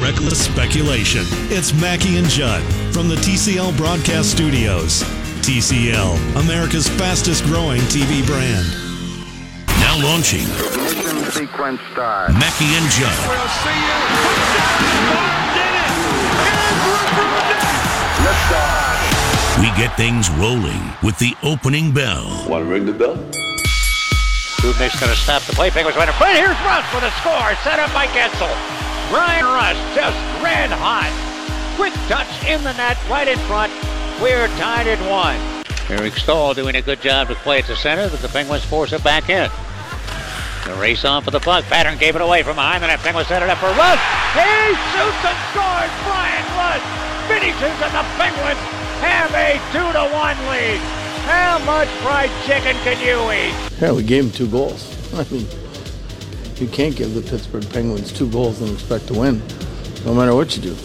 Reckless speculation. It's Mackey and Judd from the TCL Broadcast Studios. TCL, America's fastest growing TV brand. Now launching. Ignition sequence start. Mackey and Judd. We'll see you. Touchdown! Did it! Andrew Liftoff. We get things rolling with the opening bell. Want to ring the bell? Dubnyk's going to stop the play. Penguins running. But here's Rust with a score. Set up by Guentzel. Ryan Rust just red hot. Quick touch in the net right in front. We're tied at one. Eric Staal doing a good job to play at the center, but the Penguins force it back in. The race on for the puck. Pateryn gave it away from behind the net. Penguins set it up for Rust. He shoots and scores. Bryan Rust finishes, and the Penguins have a two to one lead. How much fried chicken can you eat? Yeah, we gave them two goals. I mean, you can't give the Pittsburgh Penguins two goals and expect to win, no matter what you do.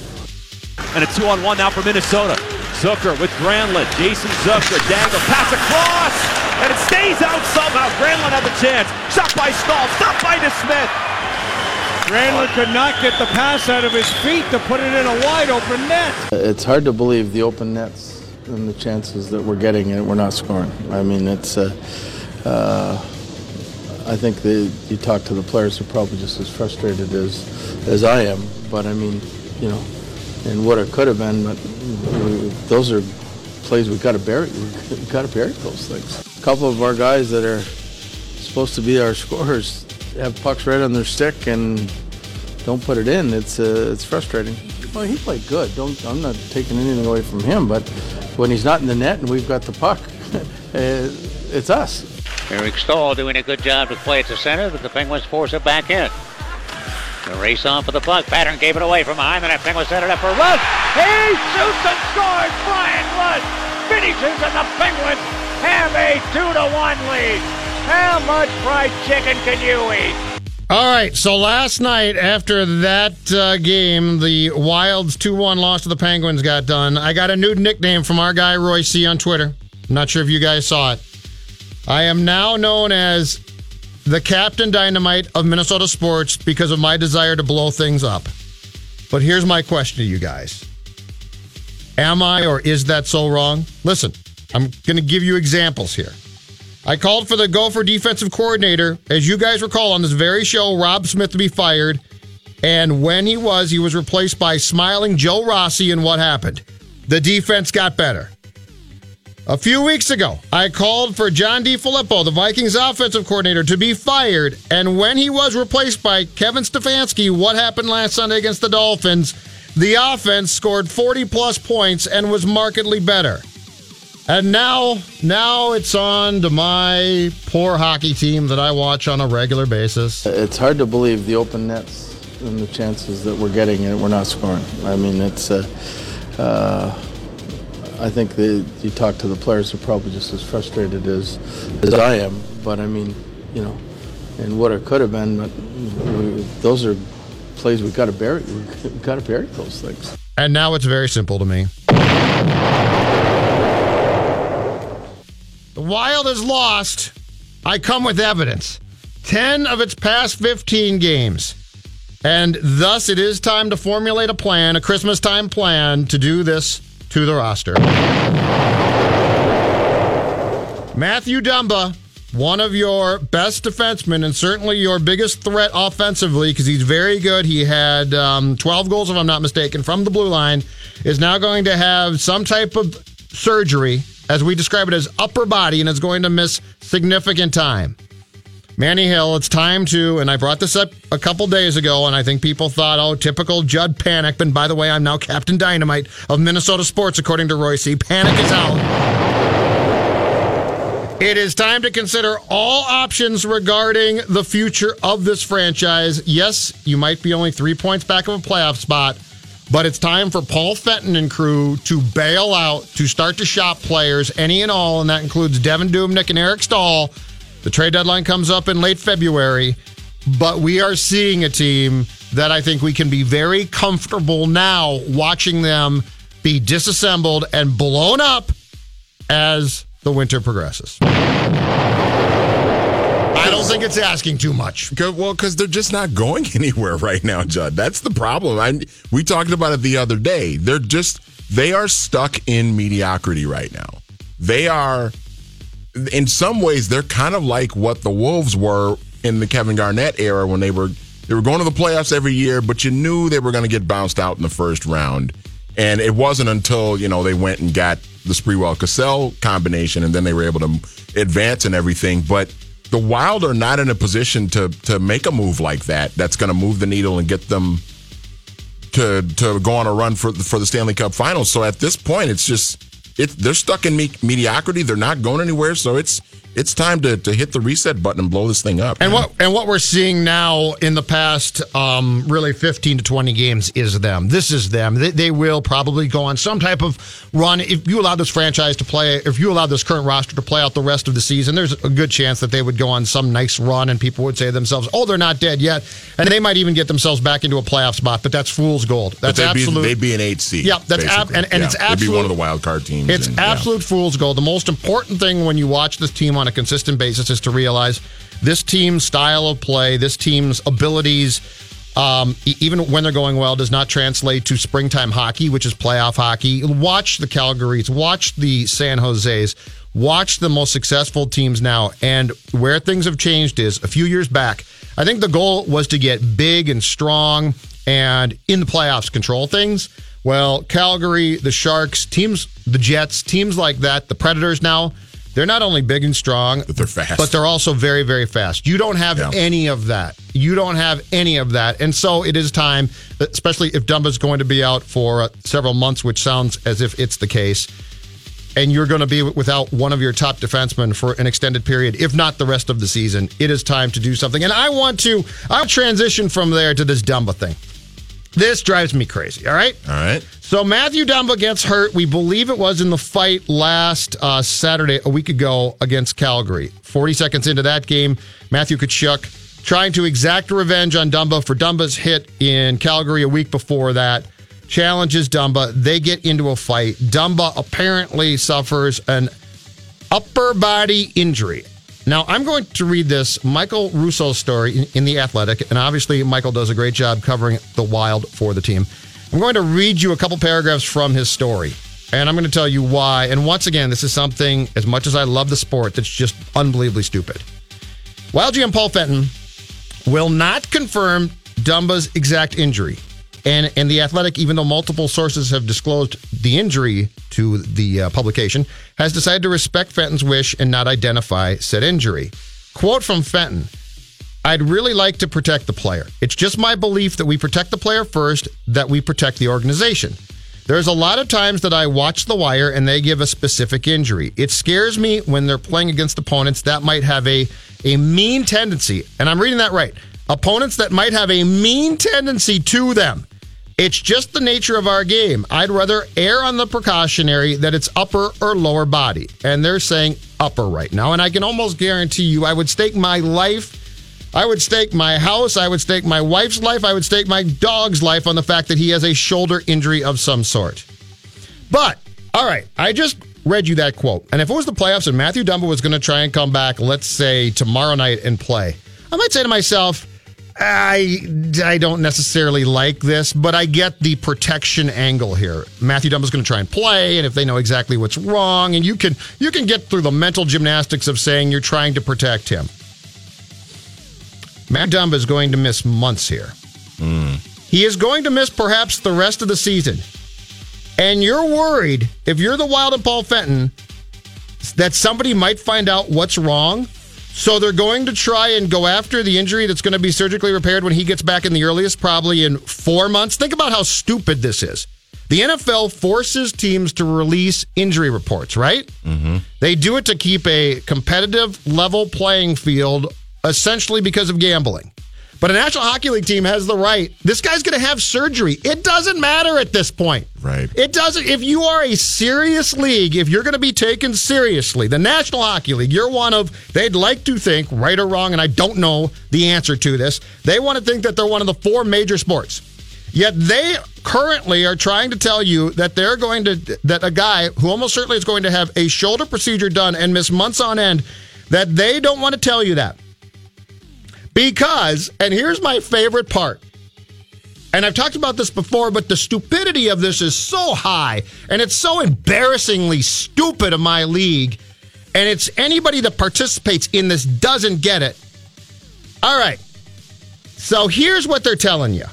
And a two on one now for Minnesota. Zucker with Granlund. Jason Zucker. Dangle. Pass across. And it stays out somehow. Granlund had the chance. Shot by Staal. Stopped by DeSmith. Granlund could not get the pass out of his feet to put it in a wide open net. It's hard to believe the open nets and the chances that we're getting and we're not scoring. I mean, it's. Uh, uh, I think the, you talk to the players who are probably just as frustrated as as I am. But I mean, you know, and what it could have been. But those are plays we've got to bury. We've got to bury those things. A couple of our guys that are supposed to be our scorers have pucks right on their stick and don't put it in. It's uh, it's frustrating. Well, he played good. Don't I'm not taking anything away from him, but when he's not in the net and we've got the puck, it's us. Eric Staal doing a good job to play at the center, but the Penguins force it back in. The race on for the puck. Pateryn gave it away from behind the net. Penguins set it up for Rust. He shoots and scores. Bryan Rust finishes, and the Penguins have a two to one lead. How much fried chicken can you eat? All right, so last night after that uh, game, the Wild's 2 1 loss to the Penguins got done. I got a new nickname from our guy Roy C on Twitter. I'm not sure if you guys saw it. I am now known as the Captain Dynamite of Minnesota sports because of my desire to blow things up. But here's my question to you guys Am I or is that so wrong? Listen, I'm going to give you examples here. I called for the Gopher defensive coordinator, as you guys recall on this very show, Rob Smith to be fired. And when he was, he was replaced by smiling Joe Rossi. And what happened? The defense got better. A few weeks ago, I called for John DeFilippo, the Vikings offensive coordinator, to be fired. And when he was replaced by Kevin Stefanski, what happened last Sunday against the Dolphins? The offense scored 40 plus points and was markedly better. And now, now it's on to my poor hockey team that I watch on a regular basis. It's hard to believe the open nets and the chances that we're getting and we're not scoring. I mean, it's. Uh, uh, I think you talk to the players are probably just as frustrated as as I am. But I mean, you know, and what it could have been. But we, those are plays we've got to bury. We've got to bury those things. And now it's very simple to me. The Wild is lost. I come with evidence. 10 of its past 15 games. And thus it is time to formulate a plan, a Christmas time plan to do this to the roster. Matthew Dumba one of your best defensemen and certainly your biggest threat offensively because he's very good. He had um, 12 goals, if I'm not mistaken, from the blue line, is now going to have some type of surgery, as we describe it as upper body, and is going to miss significant time. Manny Hill, it's time to, and I brought this up a couple days ago, and I think people thought, oh, typical Judd panic. And by the way, I'm now Captain Dynamite of Minnesota Sports, according to Royce. Panic is out. It is time to consider all options regarding the future of this franchise. Yes, you might be only three points back of a playoff spot, but it's time for Paul Fenton and crew to bail out, to start to shop players, any and all, and that includes Devin Dubnyk and Eric Staal the trade deadline comes up in late February, but we are seeing a team that I think we can be very comfortable now watching them be disassembled and blown up as the winter progresses. I don't think it's asking too much. Well, because they're just not going anywhere right now, Judd. That's the problem. I, we talked about it the other day. They're just they are stuck in mediocrity right now. They are in some ways, they're kind of like what the Wolves were in the Kevin Garnett era when they were they were going to the playoffs every year, but you knew they were going to get bounced out in the first round. And it wasn't until you know they went and got the Sprewell Cassell combination, and then they were able to advance and everything. But the Wild are not in a position to to make a move like that. That's going to move the needle and get them to to go on a run for for the Stanley Cup Finals. So at this point, it's just it, they're stuck in me- mediocrity. They're not going anywhere. So it's it's time to, to hit the reset button and blow this thing up. And man. what and what we're seeing now in the past, um, really fifteen to twenty games is them. This is them. They, they, will probably go on some type of run if you allow this franchise to play. If you allow this current roster to play out the rest of the season, there's a good chance that they would go on some nice run, and people would say to themselves, "Oh, they're not dead yet," and they might even get themselves back into a playoff spot. But that's fool's gold. That's they'd absolute. Be, they'd be an eight seed. Yeah, that's ab- and, and yeah, it's absolute. They'd be one of the wild card teams. It's and, absolute yeah. fool's gold. The most important thing when you watch this team on a consistent basis is to realize this team's style of play, this team's abilities, um, even when they're going well, does not translate to springtime hockey, which is playoff hockey. Watch the Calgarys, watch the San Jose's, watch the most successful teams now. And where things have changed is a few years back, I think the goal was to get big and strong and in the playoffs control things. Well, Calgary, the Sharks, teams, the Jets, teams like that, the Predators now, they're not only big and strong, but they're fast. But they're also very, very fast. You don't have yeah. any of that. You don't have any of that. And so it is time, especially if Dumba's going to be out for uh, several months, which sounds as if it's the case. And you're going to be without one of your top defensemen for an extended period, if not the rest of the season. It is time to do something. And I want to, I'll transition from there to this Dumba thing. This drives me crazy. All right. All right. So Matthew Dumba gets hurt. We believe it was in the fight last uh, Saturday, a week ago, against Calgary. 40 seconds into that game, Matthew Tkachuk trying to exact revenge on Dumba for Dumba's hit in Calgary a week before that. Challenges Dumba. They get into a fight. Dumba apparently suffers an upper body injury. Now, I'm going to read this Michael Russo's story in, in, The Athletic, and obviously, Michael does a great job covering the wild for the team. I'm going to read you a couple paragraphs from his story, and I'm going to tell you why. And once again, this is something, as much as I love the sport, that's just unbelievably stupid. Wild GM Paul Fenton will not confirm Dumba's exact injury. And, and the Athletic, even though multiple sources have disclosed the injury to the uh, publication, has decided to respect Fenton's wish and not identify said injury. Quote from Fenton I'd really like to protect the player. It's just my belief that we protect the player first, that we protect the organization. There's a lot of times that I watch The Wire and they give a specific injury. It scares me when they're playing against opponents that might have a, a mean tendency, and I'm reading that right. Opponents that might have a mean tendency to them. It's just the nature of our game. I'd rather err on the precautionary that it's upper or lower body. And they're saying upper right now. And I can almost guarantee you, I would stake my life, I would stake my house, I would stake my wife's life, I would stake my dog's life on the fact that he has a shoulder injury of some sort. But, all right, I just read you that quote. And if it was the playoffs and Matthew Dumba was going to try and come back, let's say tomorrow night and play, I might say to myself, I, I don't necessarily like this, but I get the protection angle here. Matthew Dumba's going to try and play, and if they know exactly what's wrong, and you can you can get through the mental gymnastics of saying you're trying to protect him. Matt Dumba is going to miss months here. Hmm. He is going to miss perhaps the rest of the season. And you're worried if you're the Wild and Paul Fenton that somebody might find out what's wrong. So they're going to try and go after the injury that's going to be surgically repaired when he gets back in the earliest, probably in four months. Think about how stupid this is. The NFL forces teams to release injury reports, right? Mm-hmm. They do it to keep a competitive, level playing field, essentially because of gambling. But a National Hockey League team has the right. This guy's going to have surgery. It doesn't matter at this point. Right. It doesn't. If you are a serious league, if you're going to be taken seriously, the National Hockey League, you're one of, they'd like to think, right or wrong, and I don't know the answer to this, they want to think that they're one of the four major sports. Yet they currently are trying to tell you that they're going to, that a guy who almost certainly is going to have a shoulder procedure done and miss months on end, that they don't want to tell you that. Because, and here's my favorite part. And I've talked about this before, but the stupidity of this is so high and it's so embarrassingly stupid of my league. And it's anybody that participates in this doesn't get it. All right. So here's what they're telling you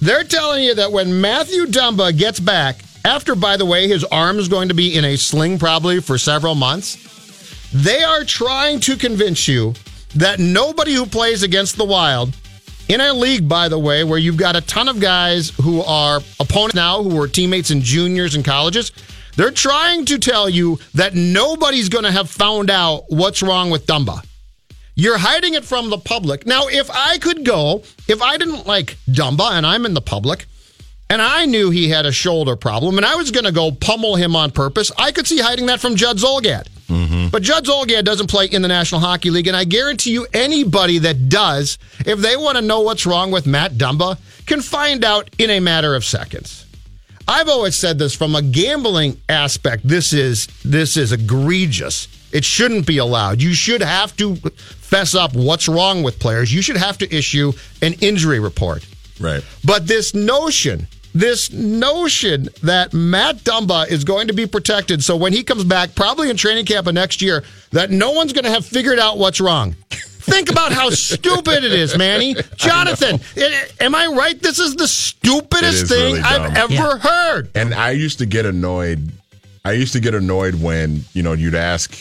they're telling you that when Matthew Dumba gets back, after, by the way, his arm is going to be in a sling probably for several months, they are trying to convince you that nobody who plays against the Wild in a league, by the way, where you've got a ton of guys who are opponents now, who were teammates in juniors and colleges, they're trying to tell you that nobody's going to have found out what's wrong with Dumba. You're hiding it from the public. Now, if I could go, if I didn't like Dumba and I'm in the public, and I knew he had a shoulder problem, and I was going to go pummel him on purpose, I could see hiding that from Judd Zulgad. Mm-hmm. But Judd Zulgad doesn't play in the National Hockey League, and I guarantee you, anybody that does, if they want to know what's wrong with Matt Dumba, can find out in a matter of seconds. I've always said this from a gambling aspect. This is this is egregious. It shouldn't be allowed. You should have to fess up what's wrong with players. You should have to issue an injury report. Right. But this notion, this notion that Matt Dumba is going to be protected, so when he comes back, probably in training camp of next year, that no one's going to have figured out what's wrong. Think about how stupid it is, Manny. Jonathan, i- am I right? This is the stupidest is thing really I've dumb. ever heard. And I used to get annoyed. I used to get annoyed when, you know, you'd ask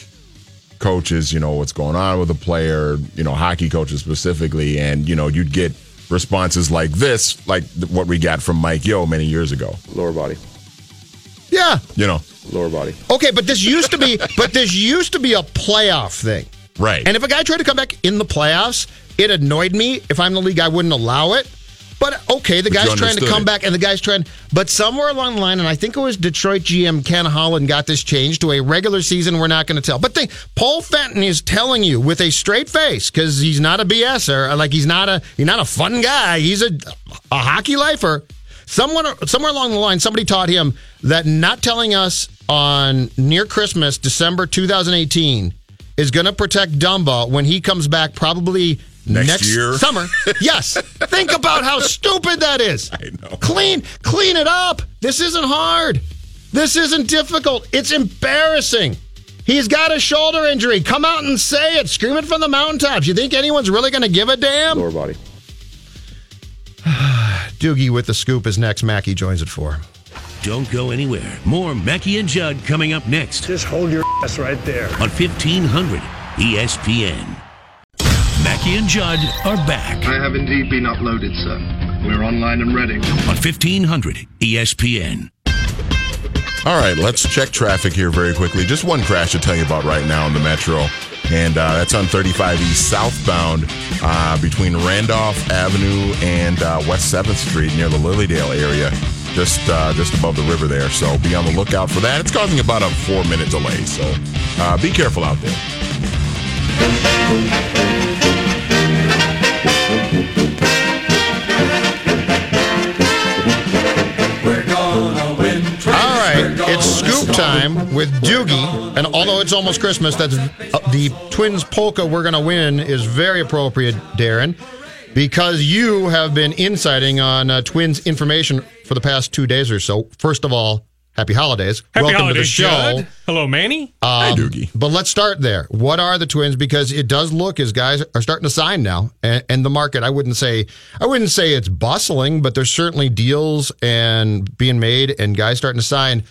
coaches, you know, what's going on with a player, you know, hockey coaches specifically, and, you know, you'd get responses like this, like th- what we got from Mike Yeo many years ago. Lower body. Yeah. You know, Lower body. Okay, but this used to be, but this used to be a playoff thing. right. And if a guy tried to come back in the playoffs, it annoyed me. If I'm the league, I wouldn't allow it. But okay, the But guy's trying to come back, and the guy's trying. But somewhere along the line, and I think it was Detroit GM Ken Holland got this changed to a regular season. We're not going to tell. But they, Paul Fenton is telling you with a straight face because he's not a BSer. Uh, like he's not a he's not a fun guy. He's a a hockey lifer. Someone somewhere along the line, somebody taught him that not telling us on near Christmas, December 2018, is going to protect Dumba when he comes back, probably Next year? summer. Yes. Think about how stupid that is. I know. Clean, clean it up. This isn't hard. This isn't difficult. It's embarrassing. He's got a shoulder injury. Come out and say it. Scream it from the mountaintops. You think anyone's really going to give a damn? Lower body. Doogie with the scoop is next. mackey joins at four. Don't go anywhere. More Mackey and Judd coming up next Just hold your ass right there. on E 1500 ESPN. Mackey and Judd are back I have indeed been uploaded, sir. We're online and ready. on E 1500 ESPN. All right, let's check traffic here very quickly. Just one crash to tell you about right now in the metro, and uh, that's on 35 East southbound uh, between Randolph Avenue and uh, West 7th Street near the Lilydale area, just uh, just above the river there. So be on the lookout for that. It's causing about a four minute delay, so uh, be careful out there. Time with Doogie, and although it's almost Christmas, that's uh, the Twins polka we're going to win is very appropriate, Darren. because you have been inciting on uh, Twins information for the past two days or so. First of all, happy holidays. Happy Welcome holidays, to the show. Judd. Hello, Manny. Um, But let's start there. What are the Twins? Because it does look as guys are starting to sign now, and, and the market. I wouldn't say I wouldn't say it's bustling, but there's certainly deals and being made, and guys starting to sign.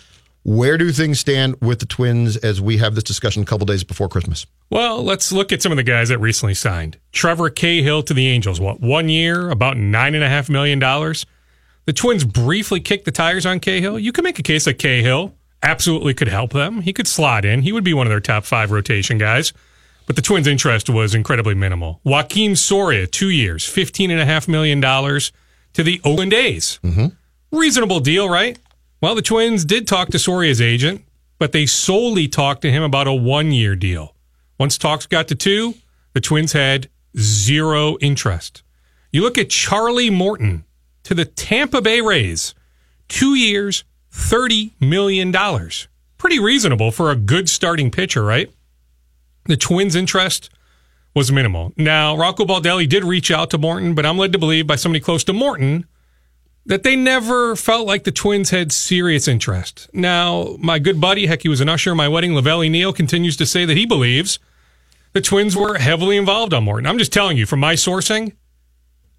Where do things stand with the Twins as we have this discussion a couple days before Christmas? Well, let's look at some of the guys that recently signed. Trevor Cahill to the Angels. What, one year, about $9.5 million? The Twins briefly kicked the tires on Cahill. You can make a case that Cahill absolutely could help them. He could slot in. He would be one of their top five rotation guys. But the Twins' interest was incredibly minimal. Joakim Soria, two years, $15.5 million to the Oakland A's. Mm-hmm. Reasonable deal, right? Well, the Twins did talk to Soria's agent, but they solely talked to him about a one year deal. Once talks got to two, the Twins had zero interest. You look at Charlie Morton to the Tampa Bay Rays, two years, $30 million. Pretty reasonable for a good starting pitcher, right? The Twins' interest was minimal. Now, Rocco Baldelli did reach out to Morton, but I'm led to believe by somebody close to Morton that they never felt like the Twins had serious interest. Now, my good buddy, heck, he was an usher at my wedding, Lavelli Neal, continues to say that he believes the Twins were heavily involved on Morton. I'm just telling you, from my sourcing,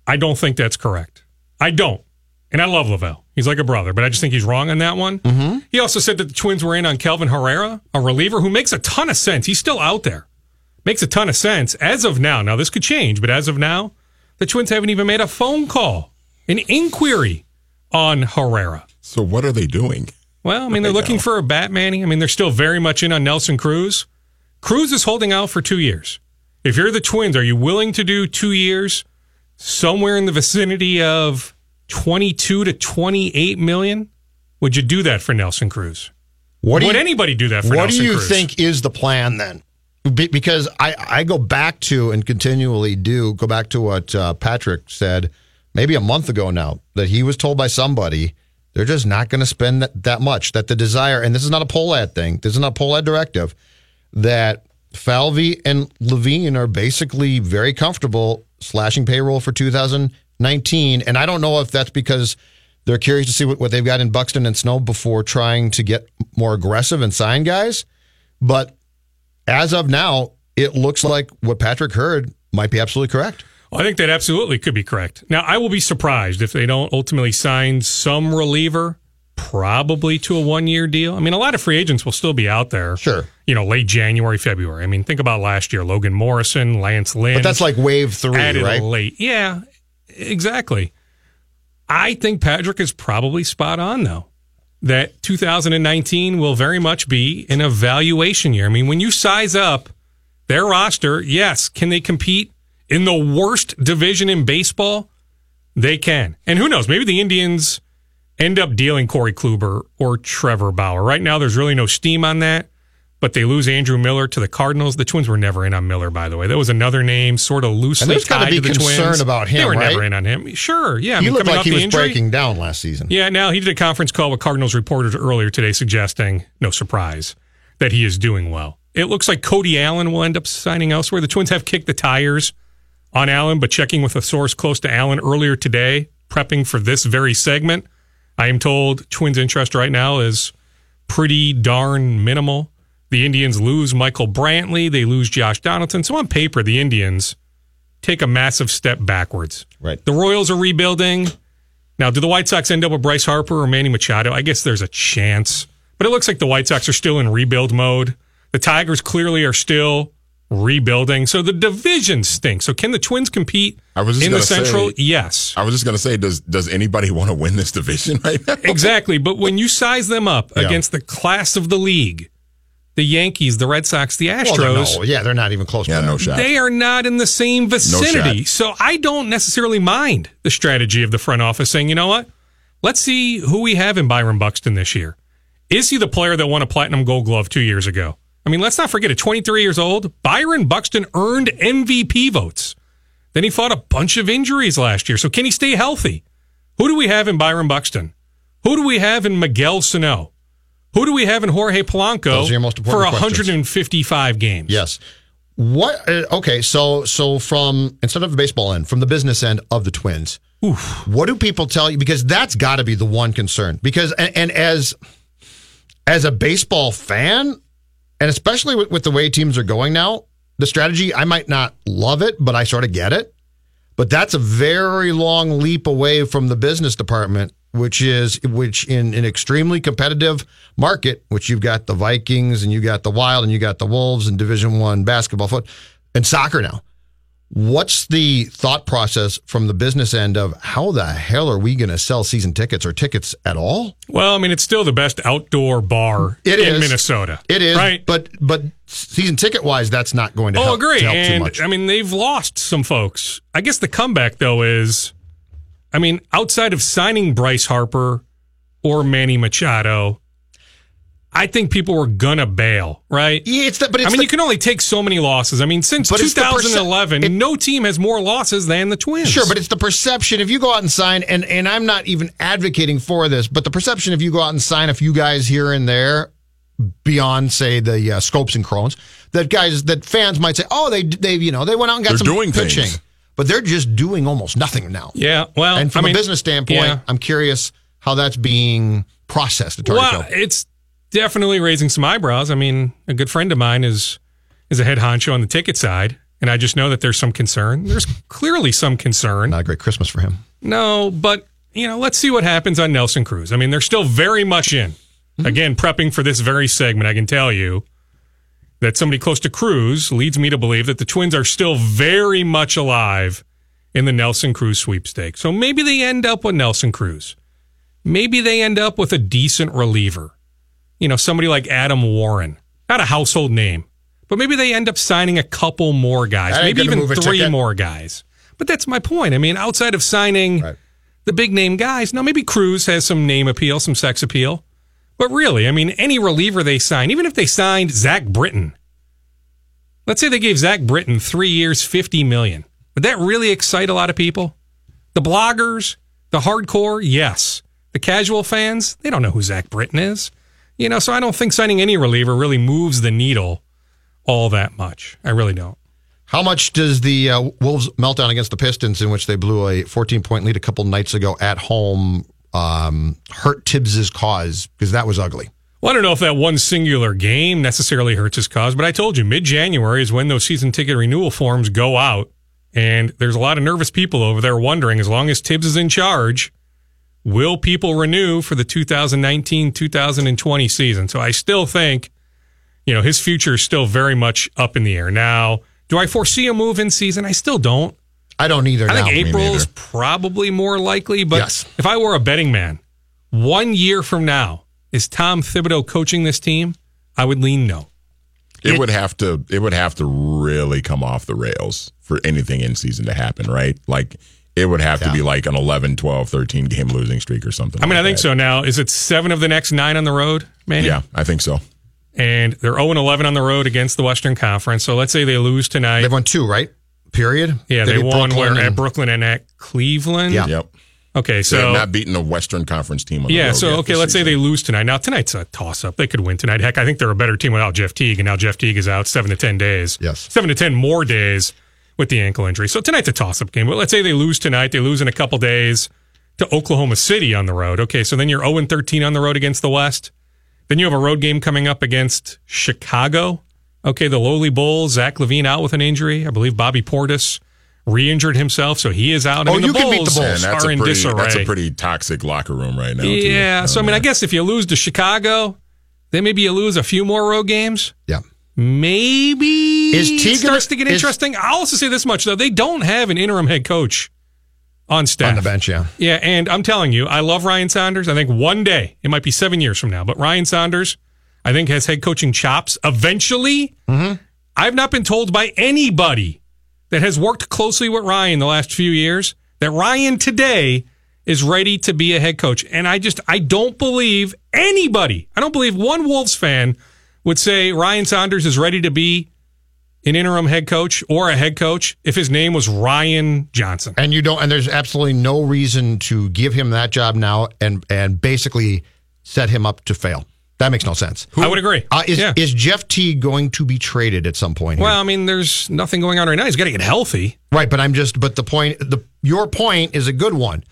I don't think that's correct. I don't. And I love Lavelle. He's like a brother, but I just think he's wrong on that one. Mm-hmm. He also said that the Twins were in on Kelvin Herrera, a reliever who makes a ton of sense. He's still out there. Makes a ton of sense as of now. Now, this could change, but as of now, the Twins haven't even made a phone call, an inquiry on Herrera. So, what are they doing? Well, I mean, they're looking for a Batman. I mean, they're still very much in on Nelson Cruz. Cruz is holding out for two years. If you're the Twins, are you willing to do two years somewhere in the vicinity of 22 to 28 million? Would you do that for Nelson Cruz? What do Would you- anybody do that for Nelson Cruz? what Nelson do you Cruz? think is the plan then? Be- because I, I go back to and continually do go back to what uh, Patrick said maybe a month ago now that he was told by somebody they're just not going to spend that, that much. That the desire, and this is not a Pohlad thing, this is not a Pohlad directive, that Falvey and Levine are basically very comfortable slashing payroll for 2019. And I don't know if that's because they're curious to see what, what they've got in Buxton and Sano before trying to get more aggressive and sign guys. But as of now, it looks like what Patrick heard might be absolutely correct. I think that absolutely could be correct. Now, I will be surprised if they don't ultimately sign some reliever, probably to a one year deal. I mean, a lot of free agents will still be out there. Sure. You know, late January, February. I mean, think about last year Logan Morrison, Lance Lynn. But that's like wave three, right? late. Yeah, exactly. I think Patrick is probably spot on, though, that 2019 will very much be an evaluation year. I mean, when you size up their roster, yes, can they compete in the worst division in baseball? They can. And who knows? Maybe the Indians end up dealing Corey Kluber or Trevor Bauer. Right now, there's really no steam on that, but they lose Andrew Miller to the Cardinals. The Twins were never in on Miller, by the way. That was another name, sort of loosely And there's tied be to the concern Twins. about They him, were never in on him. Sure, yeah. I he mean, looked like he was injury, breaking down last season. yeah, now he did a conference call with Cardinals reporters earlier today suggesting, no surprise, that he is doing well. It looks like Cody Allen will end up signing elsewhere. The Twins have kicked the tires on Allen, but checking with a source close to Allen earlier today, prepping for this very segment, I am told Twins' interest right now is pretty darn minimal. The Indians lose Michael Brantley, they lose Josh Donaldson. So on paper, the Indians take a massive step backwards. Right. The Royals are rebuilding. Now, do the White Sox end up with Bryce Harper or Manny Machado? I guess there's a chance. But it looks like the White Sox are still in rebuild mode. The Tigers clearly are still rebuilding. So the division stinks. So can the Twins compete I was just in the gonna say- Central? yes. I was just going to say, does does anybody want to win this division right now? Exactly. But when you size them up Yeah. against the class of the league, the Yankees, the Red Sox, the Well, they're Astros, no, yeah, they're not even close. Yeah, to no that. shot. they are not in the same vicinity. shot. so I don't necessarily mind the strategy of the front office saying, you know what? Let's see who we have in Byron Buxton this year. Is he the player that won a platinum gold glove two years ago? I mean, let's not forget at 23 years old, Byron Buxton earned MVP votes. Then he fought a bunch of injuries last year. So can he stay healthy? Who do we have in Byron Buxton? Who do we have in Miguel Sano? Who do we have in Jorge Polanco Those are your most for important questions. 155 games? Yes. What? Uh, okay, so so from instead of the baseball end, from the business end of the Twins, what do people tell you? Because that's got to be the one concern. Because and, and as as a baseball fan, and especially with, with the way teams are going now, the strategy I might not love it, but I sort of get it. But that's a very long leap away from the business department, which is which in an extremely competitive market, which you've got the Vikings and you got the Wild and you got the Wolves and Division One basketball, foot and soccer now. What's the thought process from the business end of how the hell are we going to sell season tickets or tickets at all? Well, I mean, it's still the best outdoor bar It in is. Minnesota. It is, right. But but season ticket wise, that's not going to Oh, help, agree. to help too And much. I mean, they've lost some folks. I guess the comeback though is, I mean, outside of signing Bryce Harper or Manny Machado, I think people were gonna bail, right? Yeah, it's the, but it's I mean, the- you can only take so many losses. I mean, since But it's the perce- 2011, no team has more losses than the Twins. Sure, but it's the perception if you go out and sign, and and I'm not even advocating for this, but the perception if you go out and sign a few guys here and there, beyond say the uh, Schoops and Crons, that guys that fans might say, oh, they they you know they went out and got They're some doing pitching, things. but they're just doing almost nothing now. yeah, well, and from I mean, a business standpoint, yeah. I'm curious how that's being processed at Target Well, Field. it's definitely raising some eyebrows. I mean, a good friend of mine is is a head honcho on the ticket side, and I just know that there's some concern. There's clearly some concern. Not a great Christmas for him. No, but you know, let's see what happens on Nelson Cruz. I mean, they're still very much in. Mm-hmm. Again, prepping for this very segment, I can tell you that somebody close to Cruz leads me to believe that the Twins are still very much alive in the Nelson Cruz sweepstakes. So maybe they end up with Nelson Cruz. Maybe they end up with a decent reliever. You know, somebody like Adam Warren. Not a household name, but maybe they end up signing a couple more guys, maybe even three more guys. But that's my point. I mean, outside of signing the big name guys, now maybe Cruz has some name appeal, some sex appeal. But really, I mean, any reliever they sign, even if they signed Zach Britton, let's say they gave Zach Britton three years, fifty million. Would that really excite a lot of people? The bloggers, the hardcore, yes. The casual fans, they don't know who Zach Britton is. You know, so I don't think signing any reliever really moves the needle all that much. I really don't. How much does the uh, Wolves meltdown against the Pistons, in which they blew a 14 point lead a couple nights ago at home, um, hurt Thibs's cause? Because that was ugly. Well, I don't know if that one singular game necessarily hurts his cause, but I told you mid January is when those season ticket renewal forms go out. And there's a lot of nervous people over there wondering, as long as Thibs is in charge, will people renew for the 2019 2020 season? So I still think, you know, his future is still very much up in the air. Now, do I foresee a move in season? I still don't. I don't either. I think. April is probably more likely, but Yes. if I were a betting man, one year from now, is Tom Thibodeau coaching this team? I would lean no. It, would have to it would have to really come off the rails for anything in season to happen, right? Like it would have to be like an 11, 12, 13 game losing streak or something. I mean, like I think that. so. Now, is it seven of the next nine on the road, man? Yeah, I think so. And they're 0 11 on the road against the Western Conference. So let's say they lose tonight. They've won two, right? Period. yeah, they, beat won Brooklyn where at Brooklyn and at Cleveland. Yeah. Yep. Okay, So, so not beating a Western Conference team. On the Yeah, road so okay, let's say they lose tonight. Now tonight's a toss up. They could win tonight. Heck, I think they're a better team without Jeff Teague, and now Jeff Teague is out seven to ten days. Yes. seven to ten more days with the ankle injury. So tonight's a toss up game. But let's say they lose tonight. They lose in a couple days to Oklahoma City on the road. Okay, so then you're zero and thirteen on the road against the West. Then you have a road game coming up against Chicago. Okay, the lowly Bulls. Zach LaVine out with an injury. I believe Bobby Portis re-injured himself, so he is out. I Oh, mean, you the can beat the Bulls. Man, that's are a in pretty disarray. that's a pretty toxic locker room right now. too. Yeah. Um, so I mean, I guess if you lose to Chicago, then maybe you lose a few more road games. Yeah. Maybe Is starts gonna- to get is- interesting. I'll also say this much though: they don't have an interim head coach on staff On the bench, yeah. Yeah, and I'm telling you, I love Ryan Saunders. I think one day it might be seven years from now, but Ryan Saunders, I think, has head coaching chops. Eventually, Mm-hmm. I've not been told by anybody that has worked closely with Ryan the last few years that Ryan today is ready to be a head coach. And I just, I don't believe anybody, I don't believe one Wolves fan would say Ryan Saunders is ready to be an interim head coach or a head coach if his name was Ryan Johnson. And you don't, and there's absolutely no reason to give him that job now and and basically set him up to fail. That makes no sense. I would agree. Uh, is, Yeah. is Jeff Teague going to be traded at some point? here? Well, I mean, there's nothing going on right now. He's got to get healthy. Right, but I'm just. But the point, the your point is a good one,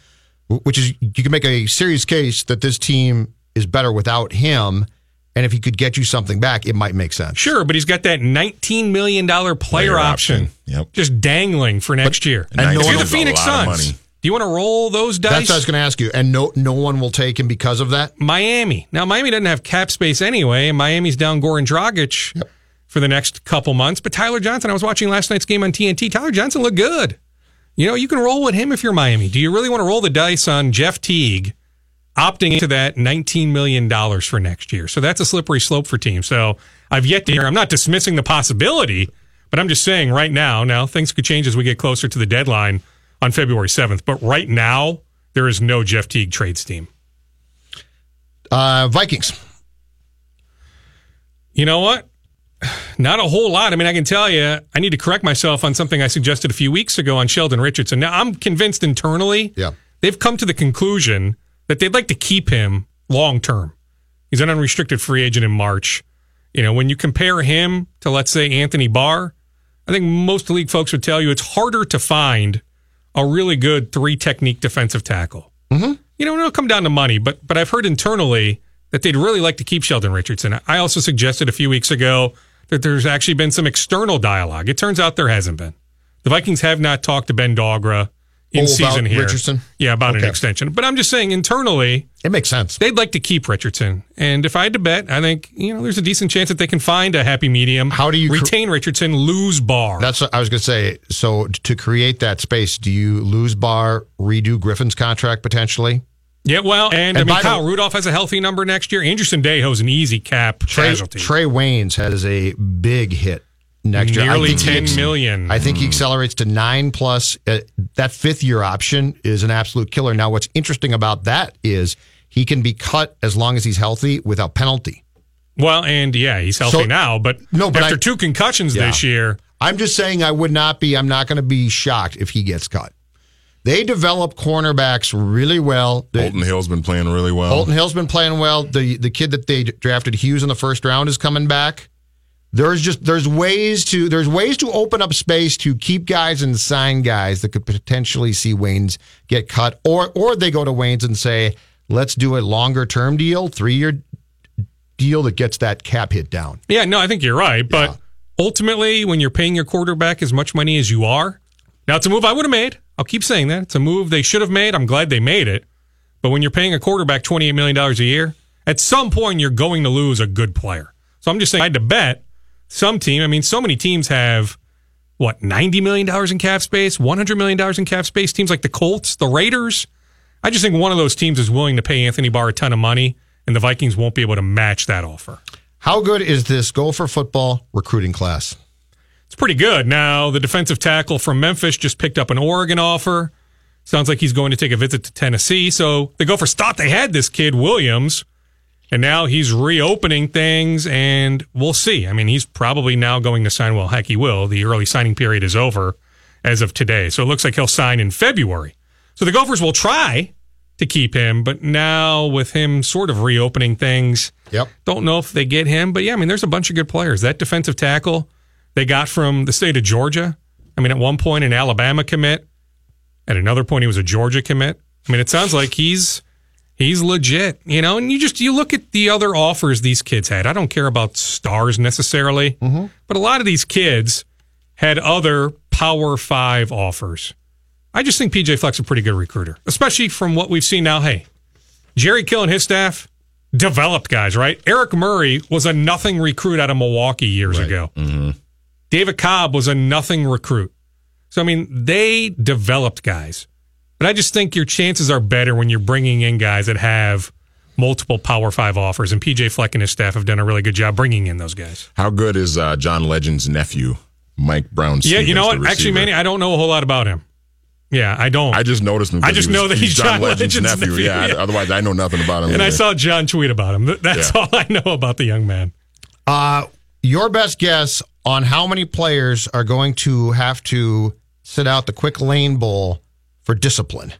which is you can make a serious case that this team is better without him, and if he could get you something back, it might make sense. Sure, but he's got that $19 million player, Player option, option. Yep. just dangling for next year. And if 19 you're the a Phoenix lot of Suns, money. do you want to roll those dice? That's what I was going to ask you, and no, no one will take him because of that. Miami. Now, Miami doesn't have cap space anyway, and Miami's down Goran Dragic for the next couple months. But Tyler Johnson, I was watching last night's game on TNT. Tyler Johnson looked good. You know, you can roll with him if you're Miami. Do you really want to roll the dice on Jeff Teague opting into that $19 million for next year? So that's a slippery slope for teams. So I've yet to hear, I'm not dismissing the possibility, but I'm just saying right now, now things could change as we get closer to the deadline on February 7th. But right now, there is no Jeff Teague trades team. Uh, Vikings. You know what? Not a whole lot. I mean, I can tell you, I need to correct myself on something I suggested a few weeks ago on Sheldon Richardson. Now, I'm convinced internally Yeah. they've come to the conclusion that they'd like to keep him long term. He's an unrestricted free agent in March. You know, when you compare him to, let's say, Anthony Barr, I think most league folks would tell you it's harder to find a really good three technique defensive tackle. Mm-hmm. You know, it'll come down to money, but but I've heard internally that they'd really like to keep Sheldon Richardson. I also suggested a few weeks ago that there's actually been some external dialogue. It turns out there hasn't been. The Vikings have not talked to Ben Dogra in season here. Richardson? Yeah, about an extension. But I'm just saying internally, It makes sense. they'd like to keep Richardson. And if I had to bet, I think, you know, there's a decent chance that they can find a happy medium. How do you cr- retain Richardson, lose Barr? That's what I was going to say. So to create that space, do you lose Barr, redo Griffin's contract potentially? yeah, well, and, And I mean, by the- Kyle Rudolph has a healthy number next year. Andrew Sendejo's an easy cap Trey, casualty. Trae Waynes has a big hit next year. I Nearly think he 10 ex- million. I think he accelerates to nine plus. Uh, that fifth year option is an absolute killer. Now, what's interesting about that is he can be cut as long as he's healthy without penalty. Well, and yeah, he's healthy So- now, but, No, but after I- two concussions Yeah. this year, I'm just saying I would not be, I'm not going to be shocked if he gets cut. They develop cornerbacks really well. The- Holton Hill's been playing really well. Holton Hill's been playing well. The the kid that they drafted Hughes in the first round is coming back. There's just there's ways to there's ways to open up space to keep guys and sign guys that could potentially see Waynes get cut, or or they go to Waynes and say, let's do a longer term deal, three year deal that gets that cap hit down. Yeah, no, I think you're right. But ultimately, when you're paying your quarterback as much money as you are, now it's a move I would have made. I'll keep saying that. It's a move they should have made. I'm glad they made it. But when you're paying a quarterback $28 million a year, at some point you're going to lose a good player. So I'm just saying, I had to bet some team. I mean, so many teams have, what, $90 million in cap space, $100 million in cap space. Teams like the Colts, the Raiders. I just think one of those teams is willing to pay Anthony Barr a ton of money, and the Vikings won't be able to match that offer. How good is this Gopher football recruiting class? It's pretty good. Now, the defensive tackle from Memphis just picked up an Oregon offer. Sounds like he's going to take a visit to Tennessee. So the Gophers thought they had this kid, Williams, and now he's reopening things, and we'll see. I mean, he's probably now going to sign. Well, heck, he will. The early signing period is over as of today. So it looks like he'll sign in February. So the Gophers will try to keep him, but now with him sort of reopening things, Yep. don't know if they get him. But yeah, I mean, there's a bunch of good players. That defensive tackle they got from the state of Georgia. I mean, at one point, an Alabama commit. At another point, he was a Georgia commit. I mean, it sounds like he's he's legit, you know. And you just you look at the other offers these kids had. I don't care about stars necessarily, mm-hmm. but a lot of these kids had other Power Five offers. I just think PJ Fleck's a pretty good recruiter, especially from what we've seen now. Hey, Jerry Kill and his staff developed guys, right? Eric Murray was a nothing recruit out of Milwaukee years ago. Mm-hmm. David Cobb was a nothing recruit. So, I mean, they developed guys. But I just think your chances are better when you're bringing in guys that have multiple Power Five offers. And PJ Fleck and his staff have done a really good job bringing in those guys. How good is uh, John Legend's nephew, Mike Brown? yeah, you know what? Actually, receiver? Manny, I don't know a whole lot about him. Yeah, I don't. I just noticed him. I 'cause just was- know that he's John Legend's, Legend's nephew. nephew, Yeah, yeah. otherwise I know nothing about him. and I saw John tweet about him. That's Yeah. all I know about the young man. Uh, your best guess on how many players are going to have to sit out the quick lane bowl for discipline?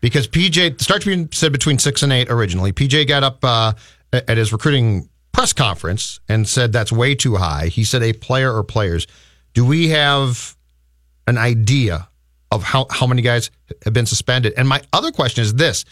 Because PJ the start being said between six and eight originally. PJ got up uh, at his recruiting press conference and said that's way too high. He said a player or players. Do we have an idea of how, how many guys have been suspended? And my other question is this.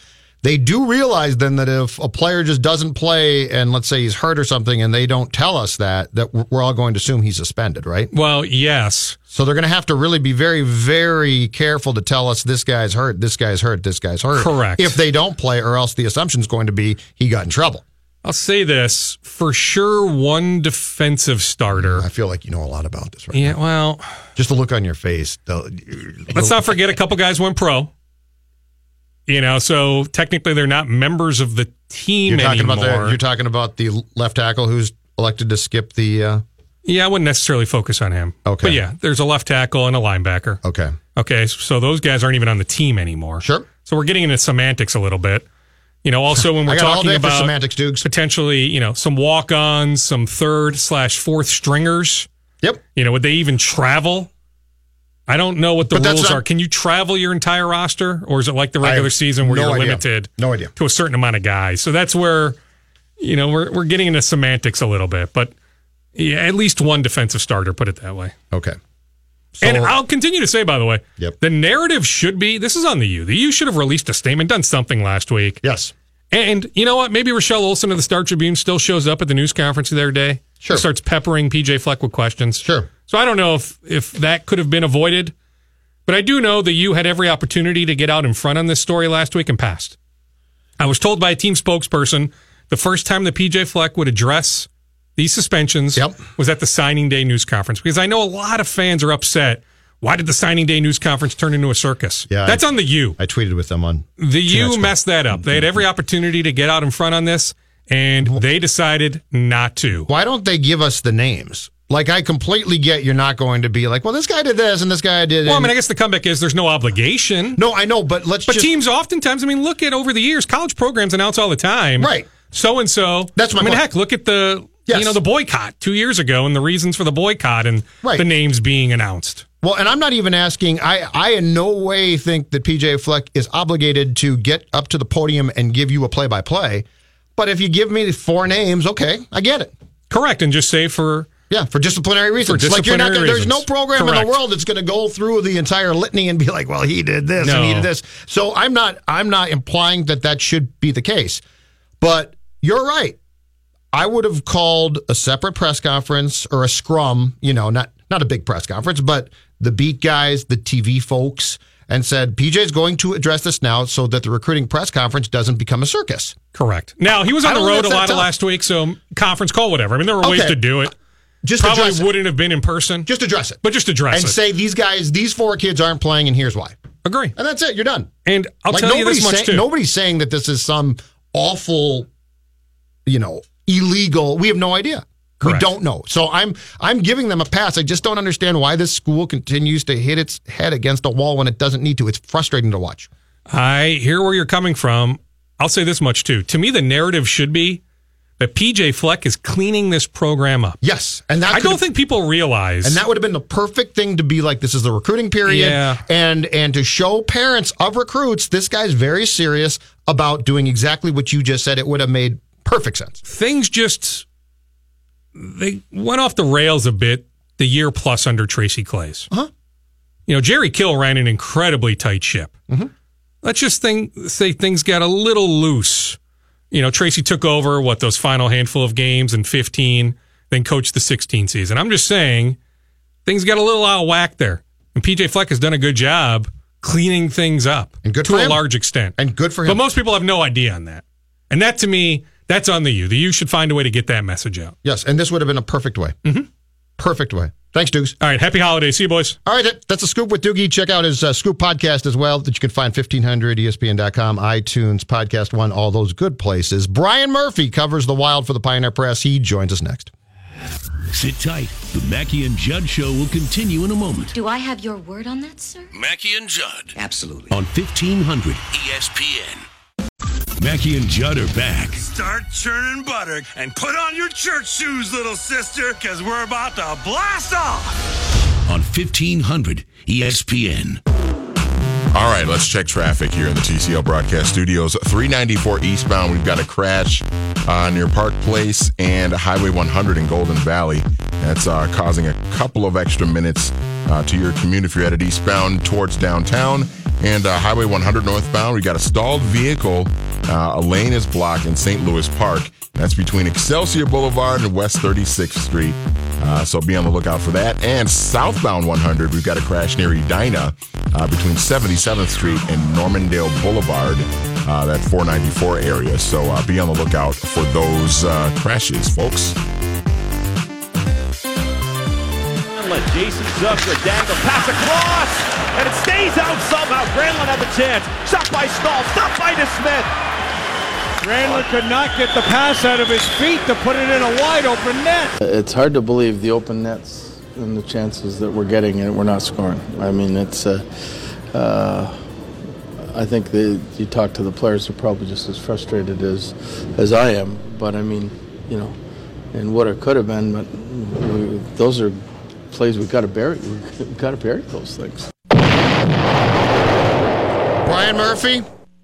They do realize then that if a player just doesn't play and let's say he's hurt or something and they don't tell us that, that we're all going to assume he's suspended, right? Well, yes. So they're going to have to really be very, very careful to tell us this guy's hurt, this guy's hurt, this guy's hurt. Correct. If they don't play, or else the assumption is going to be he got in trouble. I'll say this for sure one defensive starter. I feel like you know a lot about this, right? Yeah, well, Just the look on your face. the- let's not forget a couple guys went pro. You know, so technically they're not members of the team You're talking anymore. about the, you're talking about the left tackle who's elected to skip the. Uh, yeah, I wouldn't necessarily focus on him. Okay. But yeah, there's a left tackle and a linebacker. okay. Okay, so those guys aren't even on the team anymore. Sure. So we're getting into semantics a little bit. You know, also when we're I got all talking about semantics, Dukes. potentially, you know, some walk-ons, some third slash fourth stringers. Yep. You know, would they even travel? I don't know what the But rules not- are. Can you travel your entire roster, or is it like the regular season where no you're idea. limited No idea. to a certain amount of guys? So that's where, you know, we're we're getting into semantics a little bit, but yeah, at least one defensive starter. Put it that way. Okay. and I'll continue to say, by the way, Yep. the narrative should be this is on the U. The U should have released a statement, done something last week. Yes. And you know what? Maybe Rochelle Olson of the Star Tribune still shows up at the news conference the other day. Sure. Starts peppering PJ Fleck with questions. Sure. So I don't know if if that could have been avoided, but I do know that you had every opportunity to get out in front on this story last week and passed. I was told by a team spokesperson the first time that PJ Fleck would address these suspensions Yep. was at the signing day news conference because I know a lot of fans are upset. Why did the signing day news conference turn into a circus? Yeah, That's I- on the U. I tweeted with them on. The U messed that up. They had every opportunity to get out in front on this, and they decided not to. Why don't they give us the names? Like I completely get you're not going to be like, well, this guy did this and this guy did. Well, I mean, I guess the comeback is there's no obligation. no, I know, but let's But just teams oftentimes, I mean, look at over the years, college programs announce all the time. Right. So and so. That's my I mean, point. heck, look at the Yes. you know the boycott two years ago and the reasons for the boycott and Right. the names being announced. Well, and I'm not even asking. I, I in no way think that PJ Fleck is obligated to get up to the podium and give you a play by play. But if you give me four names, okay, I get it. Correct, and just say for Yeah, for disciplinary reasons. like you're not. disciplinary Gonna, there's no reasons. program in the world that's going to go through the entire litany and be like, "Well, he did this and he did this." So I'm not. I'm not implying that that should be the case. But you're right. I would have called a separate press conference or a scrum. You know, not not a big press conference, but the beat guys, the TV folks, and said PJ is going to address this now so that the recruiting press conference doesn't become a circus. correct. Now he was on the road a lot of last week, so conference call, whatever. I mean, there were ways to do it. Just Probably wouldn't have been in person, Just address it. but just address and it. And say these guys, these four kids aren't playing, and here's why. Agree. And that's it. You're done. And I'll like tell you this nobody's much saying, too. Nobody's saying that this is some awful, you know, illegal. We have no idea. Correct. We don't know. So I'm I'm giving them a pass. I just don't understand why this school continues to hit its head against a wall when it doesn't need to. It's frustrating to watch. I hear where you're coming from. I'll say this much too. To me, the narrative should be that PJ Fleck is cleaning this program up. Yes, and that I don't think people realize. and that would have been the perfect thing to be like this is the recruiting period Yeah. and and to show parents of recruits this guy's very serious about doing exactly what you just said it would have made perfect sense things just they went off the rails a bit the year plus under Tracy Claeys. Uh-huh. You know, Jerry Kill ran an incredibly tight ship. Mm-hmm. Let's just think, say things got a little loose. You know, Tracy took over what those final handful of games in 15, then coached the 16 season. I'm just saying things got a little out of whack there. And PJ Fleck has done a good job cleaning things up And good to a him. large extent. and good for him. But most people have no idea on that. And that to me, that's on the U. The U should find a way to get that message out. yes and this would have been a perfect way Mm-hmm. perfect way thanks dukes All right. Happy holidays. See you, boys. all right that- that's a scoop with doogie check out his uh, scoop podcast as well that you can find 1500 espn.com itunes podcast one all those good places brian murphy covers the wild for the pioneer press he joins us next Sit tight. The Mackey and Judd show will continue in a moment Do I have your word on that, sir? Mackey and Judd Absolutely. on 1500 ESPN. Mackey and Judd are back. Start churning butter and put on your church shoes, little sister, because we're about to blast off. on 1500 ESPN. All right, let's check traffic here in the TCL broadcast studios. 394 eastbound, we've got a crash uh, near Park Place and Highway 100 in Golden Valley. That's uh, causing a couple of extra minutes uh, to your commute if you're headed eastbound towards downtown. And uh, Highway 100 northbound, we got a stalled vehicle. Uh, a lane is blocked in St. Louis Park. That's between Excelsior Boulevard and West 36th Street. Uh, so be on the lookout for that. And southbound 100, we've got a crash near Edina uh, between 77th Street and Normandale Boulevard. Uh, that 494 area. So uh, be on the lookout for those uh, crashes, folks. Jason Zucker, dangle, pass across, and it stays. Granlund had the chance. Shot by Staal, stopped by DeSmith. Granlund could not get the pass out of his feet to put it in a wide open net. It's hard to believe the open nets and the chances that we're getting and we're not scoring. I mean, it's. Uh, uh, I think that you talk to the players, they're probably just as frustrated as as I am. But I mean, you know, and what it could have been, but we, those are plays we've got to bury. We've got to bury those things. Brian Murphy,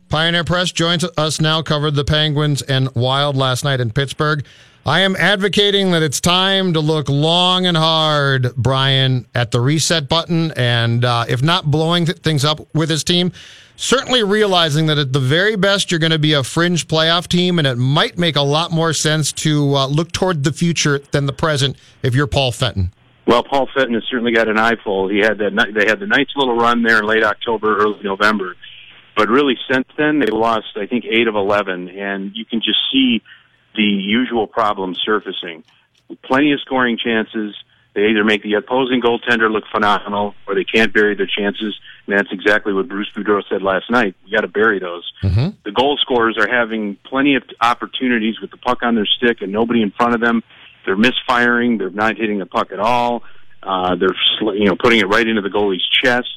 Pioneer Press, joins us now. Covered the Penguins and Wild last night in Pittsburgh. I am advocating that it's time to look long and hard, Brian, at the reset button, and uh, if not blowing th- things up with his team, certainly realizing that at the very best you're going to be a fringe playoff team, and it might make a lot more sense to uh, look toward the future than the present if you're Paul Fenton. Well, Paul Fenton has certainly got an eyeful. He had that. They had the nice little run there in late October, early November, but really since then they've lost, I think, eight of eleven, and you can just see the usual problems surfacing. Plenty of scoring chances. They either make the opposing goaltender look phenomenal, or they can't bury their chances. And that's exactly what Bruce Boudreau said last night. We got to bury those. The goal scorers are having plenty of opportunities with the puck on their stick and nobody in front of them. They're misfiring. They're not hitting the puck at all. Uh, they're you know putting it right into the goalie's chest.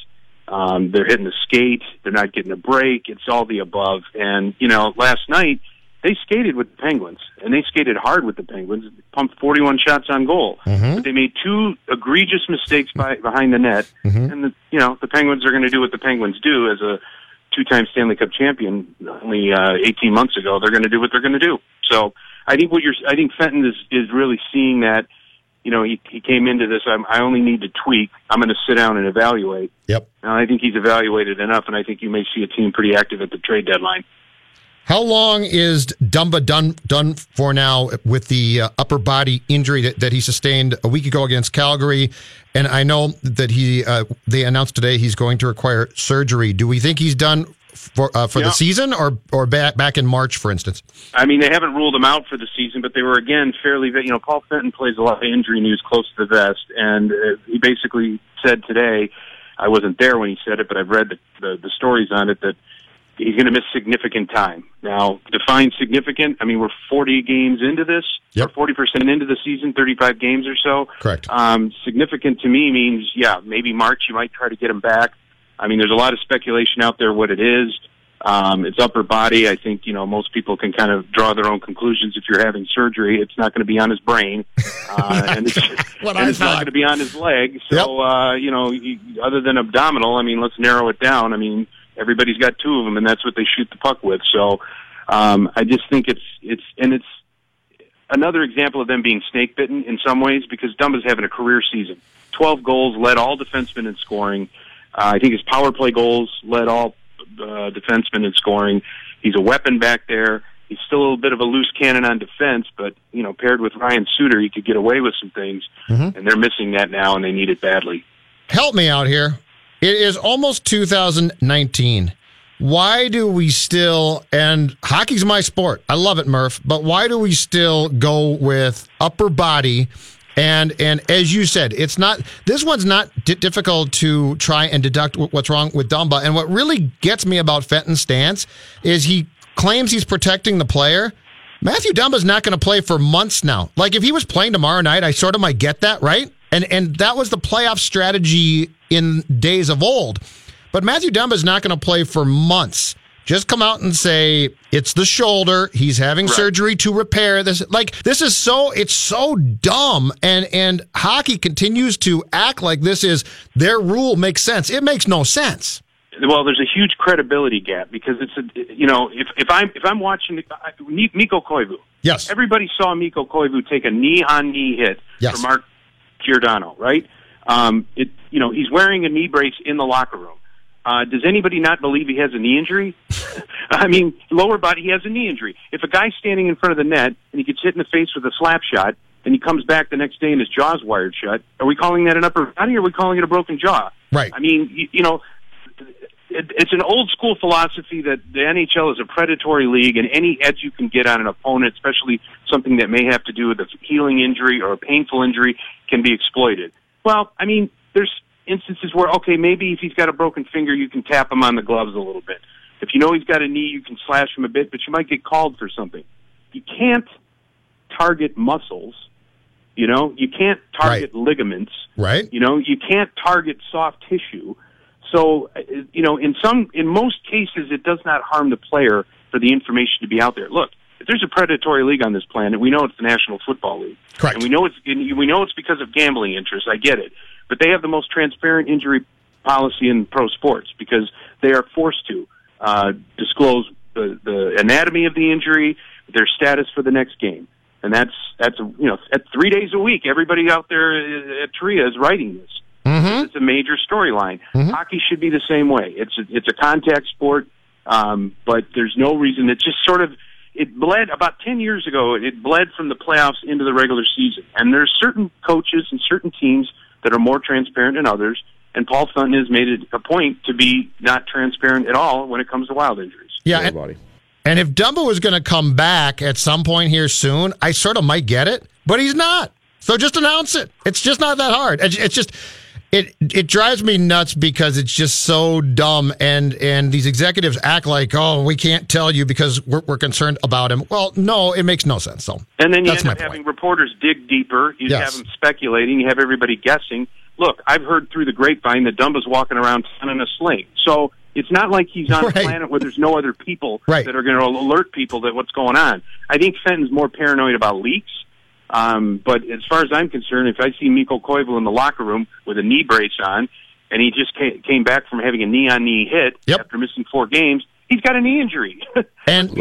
Um, they're hitting the skate. They're not getting a break. It's all the above. And you know, last night they skated with the Penguins, and they skated hard with the Penguins. Pumped 41 shots on goal, but they made two egregious mistakes by, behind the net. And the, you know, the Penguins are going to do what the Penguins do as a two-time Stanley Cup champion. Only uh, 18 months ago, they're going to do what they're going to do. So I think what you're, I think Fenton is is really seeing that. You know, he he came into this. I'm, I only need to tweak. I'm going to sit down and evaluate. Yep. And I think he's evaluated enough, and I think you may see a team pretty active at the trade deadline. How long is Dumba done done for now with the uh, upper body injury that, that he sustained a week ago against Calgary? And I know that he uh, they announced today he's going to require surgery. Do we think he's done for uh, for Yeah. the season or or back back in March, for instance? I mean, they haven't ruled him out for the season, but they were again fairly. You know, Paul Fenton plays a lot of injury news close to the vest, and uh, he basically said today. I wasn't there when he said it, but I've read the the, the stories on it that he's going to miss significant time. Now, define significant. I mean, we're 40 games into this, or 40 percent into the season, 35 games or so. Correct. Um, significant to me means, yeah, maybe March you might try to get him back. I mean, there's a lot of speculation out there what it is. Um, it's upper body. I think you know most people can kind of draw their own conclusions. If you're having surgery, it's not going to be on his brain, uh, and it's, What and it's not going to be on his leg. So uh, you know, you, other than abdominal, I mean, let's narrow it down. I mean, everybody's got two of them, and that's what they shoot the puck with. So um, I just think it's it's and it's another example of them being snake bitten in some ways because Dumba's having a career season. Twelve goals, led all defensemen in scoring. Uh, I think his power play goals led all uh, defensemen in scoring. He's a weapon back there. He's still a little bit of a loose cannon on defense, but you know, paired with Ryan Suter, he could get away with some things, and they're missing that now, and they need it badly. Help me out here. It is almost 2019. Why do we still, and hockey's my sport. I love it, Murph, but why do we still go with upper body? And and as you said, it's not this one's not di- difficult to try and deduct wh- what's wrong with Dumba. And what really gets me about Fenton's stance is he claims he's protecting the player. Matthew Dumba's not going to play for months now. Like if he was playing tomorrow night, I sort of might get that, right? And and that was the playoff strategy in days of old. But Matthew Dumba's not going to play for months. Just come out and say it's the shoulder. He's having surgery to repair this. Like this is so it's so dumb and and hockey continues to act like this is their rule makes sense. It makes no sense. well, there's a huge credibility gap because it's a you know if if I'm if I'm watching Mikko Koivu, Yes. everybody saw Mikko Koivu take a knee on knee hit Yes. from Mark Giordano, right? Um, it you know he's wearing a knee brace in the locker room. Uh, does anybody not believe he has a knee injury? I mean, lower body, he has a knee injury. If a guy's standing in front of the net and he gets hit in the face with a slap shot and he comes back the next day and his jaw's wired shut, are we calling that an upper body or are we calling it a broken jaw? Right. I mean, you, you know, it, it's an old school philosophy that the NHL is a predatory league, and any edge you can get on an opponent, especially something that may have to do with a healing injury or a painful injury, can be exploited. Well, I mean, there's instances where okay, maybe if he's got a broken finger, you can tap him on the gloves a little bit. If you know he's got a knee, you can slash him a bit, but you might get called for something. You can't target muscles. You know, you can't target ligaments. Right. You know, you can't target soft tissue. So, uh, you know, in some, in most cases, it does not harm the player for the information to be out there. Look, if there's a predatory league on this planet, we know it's the National Football League, Correct. and we know it's we know it's because of gambling interests. I get it, but they have the most transparent injury policy in pro sports because they are forced to uh, disclose the, the anatomy of the injury, their status for the next game, and that's that's you know at three days a week. Everybody out there at Tria is writing this. Mm-hmm. It's a major storyline. Hockey should be the same way. It's a, it's a contact sport, um, but there's no reason. It just sort of it bled about ten years ago. It bled from the playoffs into the regular season, and there's certain coaches and certain teams that are more transparent than others. And Paul Fenton has made it a point to be not transparent at all when it comes to wild injuries. Yeah. And, and if Dumba was going to come back at some point here soon, I sort of might get it, but he's not. So just announce it. It's just not that hard. It's, it's just it it drives me nuts because it's just so dumb and and these executives act like oh we can't tell you because we're, we're concerned about him. Well, no, it makes no sense. So And then you that's end up point. having reporters dig deeper. You Yes. have them speculating. You have everybody guessing. Look, I've heard through the grapevine that Dumba's walking around in a sling. So it's not like he's on a planet where there's no other people Right. that are going to alert people that what's going on. I think Fenton's more paranoid about leaks. Um, but as far as I'm concerned, if I see Mikko Koivu in the locker room with a knee brace on, and he just came, came back from having a knee on knee hit after missing four games, he's got a knee injury. and.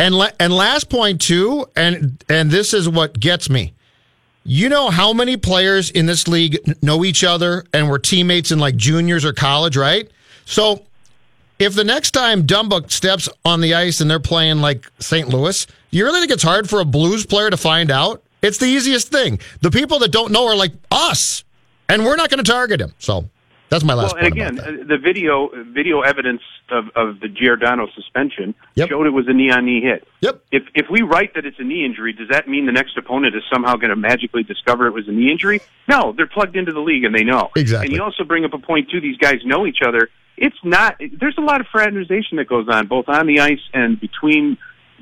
And la- and last point too, and and this is what gets me. You know how many players in this league know each other and were teammates in like juniors or college, right? So if the next time Dumba steps on the ice and they're playing like St. Louis, you really think it's hard for a Blues player to find out? It's the easiest thing. The people that don't know are like us, and we're not going to target him. So that's my last well, and again, the video video evidence of, of the Giordano suspension showed it was a knee on knee hit. Yep. If if we write that it's a knee injury, does that mean the next opponent is somehow going to magically discover it was a knee injury? No, they're plugged into the league and they know. Exactly. And you also bring up a point too. These guys know each other. It's not. There's a lot of fraternization that goes on both on the ice and between